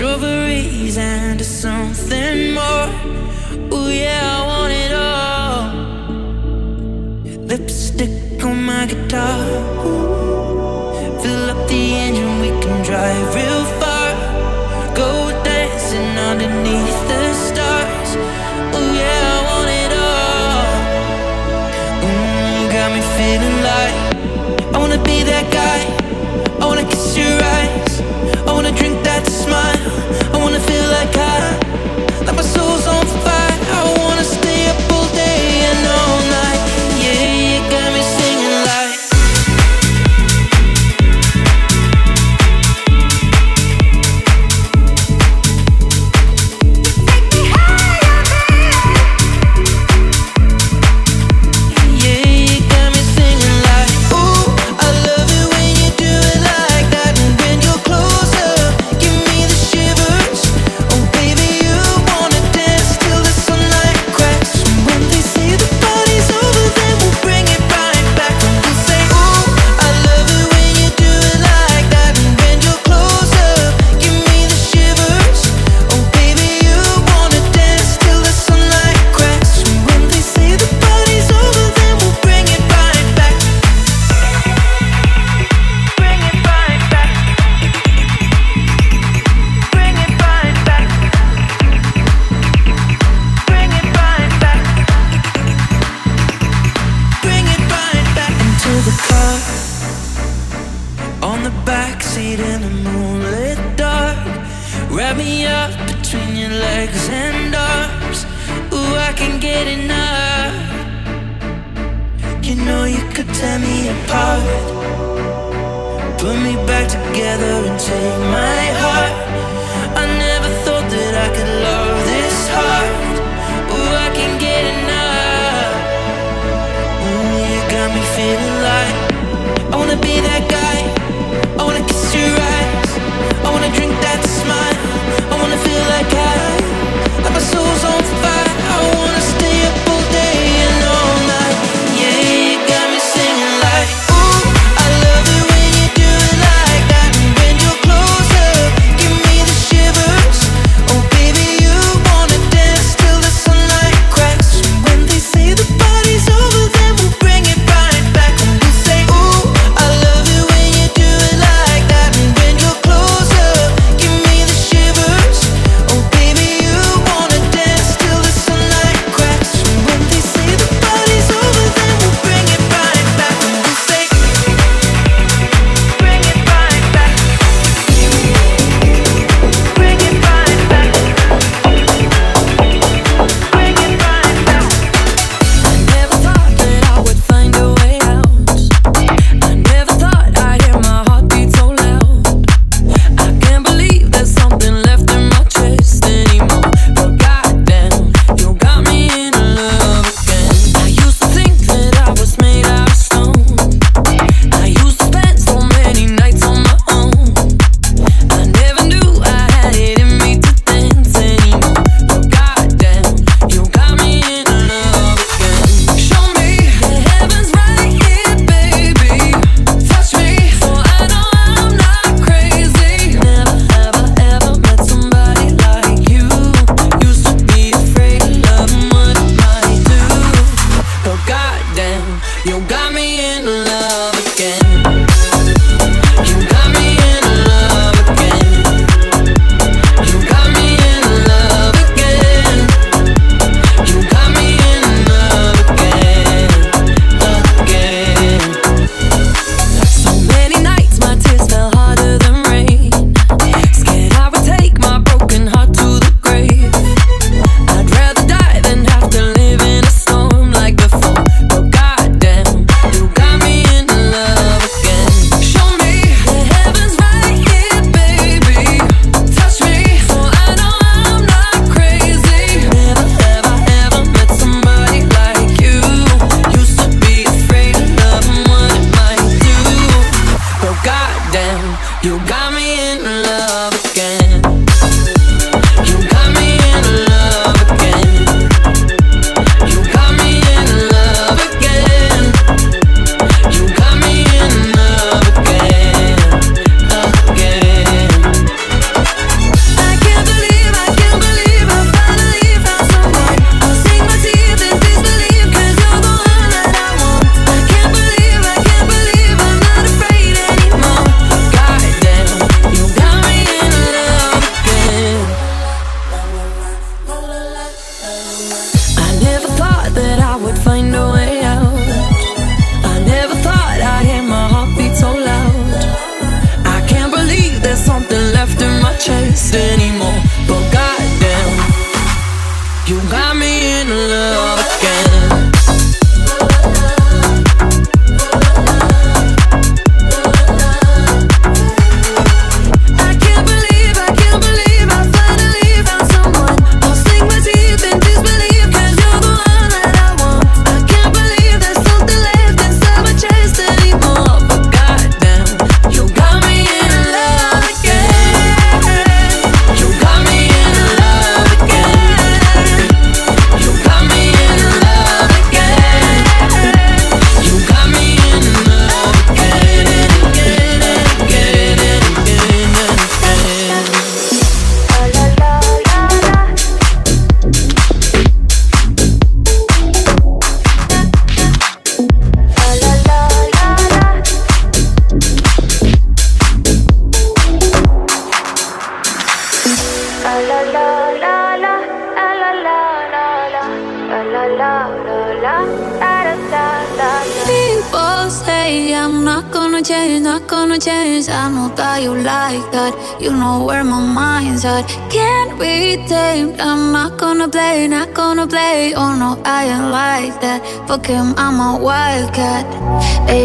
strawberries and something more. Oh, yeah, I want it all. Lipstick on my guitar. Fill up the engine, we can drive real far. Go dancing underneath the stars. Oh, yeah, I want it all. Mm, got me feeling like I wanna be that guy. I wanna kiss your eyes. I wanna drink that smile.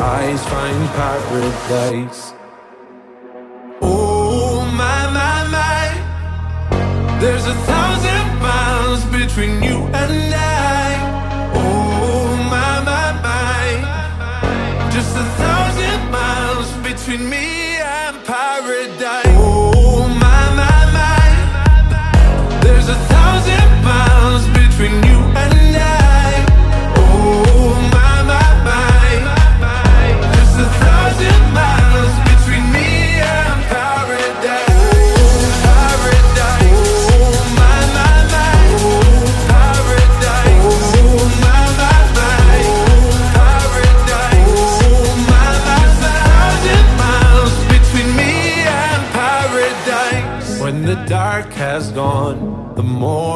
eyes, find paradise. Oh my my my, there's a thousand miles between you and I. Oh my my my, just a thousand miles between me and paradise. Oh my my my, there's a thousand miles between you and I.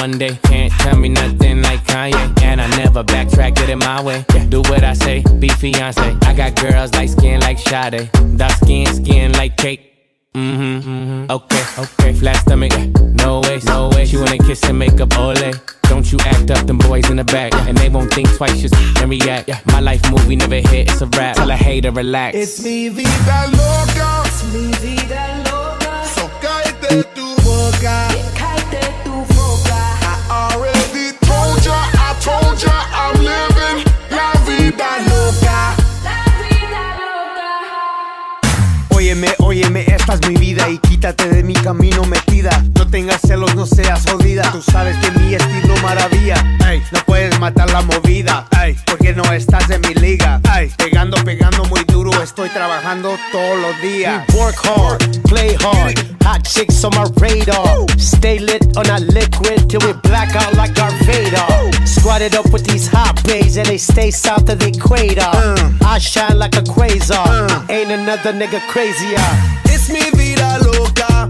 Monday. Can't tell me nothing like Kanye. And I never backtrack, get it my way. Do what I say, Beyoncé. I got girls like skin like Sade. Dark skin, skin like cake. Mm-hmm, mm-hmm. Okay, okay. Flat stomach, no way, no way. She wanna kiss and make up, ole. Don't you act up, them boys in the back. And they won't think twice, just and react. My life movie never hit, it's a rap. Tell a hater, relax. It's mi vida loca. Es mi vida loca. So cállate tu boca. Mi vida y quítate de mi camino metida. No tengas celos, no seas jodida. Tú sabes que mi estilo maravilla. Ey, no puedes matar la movida. Ey, porque no estás en mi liga. Ey, pegando, pegando. Estoy trabajando todos los días. We work hard, play hard. Hot chicks on my radar. Stay lit on a liquid till we black out like Darth Vader. Squatted up with these hot bays and they stay south of the equator. Uh. I shine like a quasar. Uh. Ain't another nigga crazier. It's mi vida loca.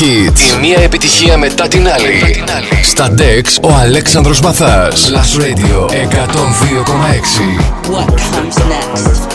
Hits. Η μία επιτυχία μετά την άλλη. Στα Dex ο Αλέξανδρος Μαθάς. Plus Radio 102,6. What comes next?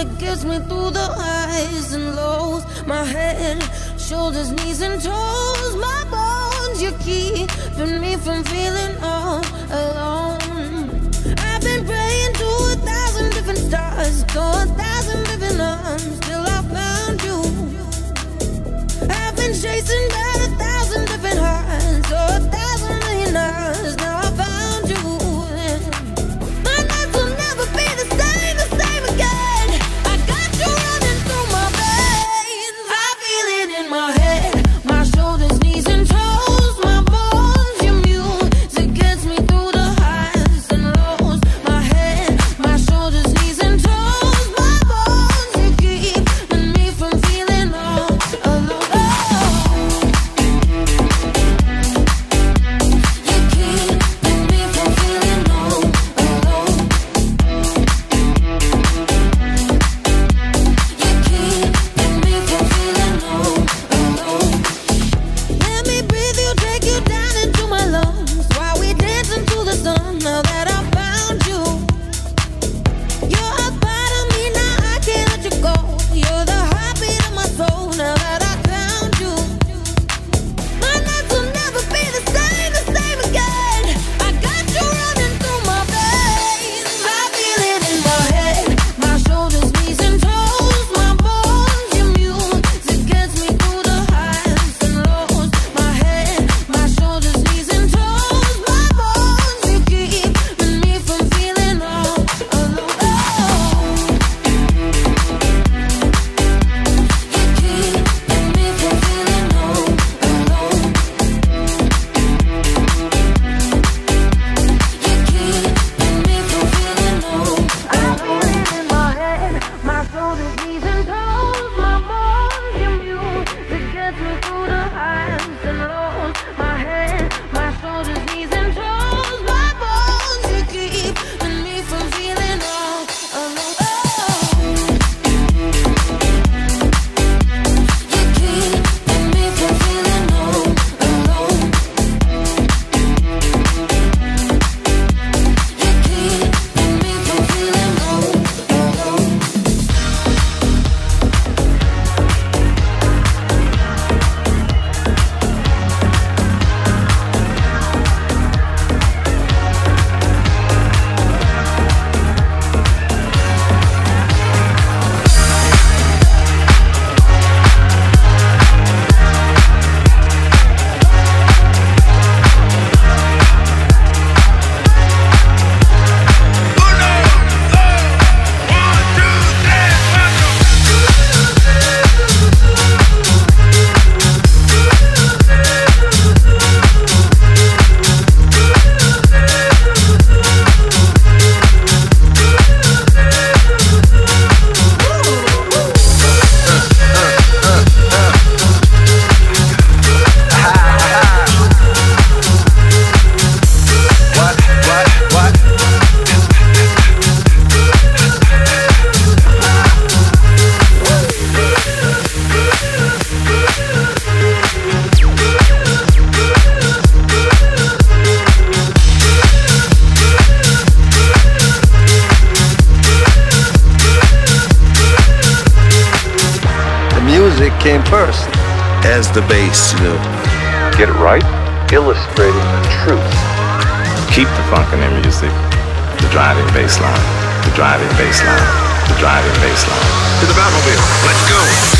It gets me through the highs and lows. My head, shoulders, knees, and toes. My bones, you're keeping me from feeling all alone. I've been praying to a thousand different stars, to a thousand different arms, till I found you. I've been chasing about a thousand different hearts, to a thousand million hours. first. As the bass, you know. Get it right, illustrating the truth. Keep the funk in their music. The driving bass line. The driving bass line. The driving bass line. To the Batmobile. Let's go.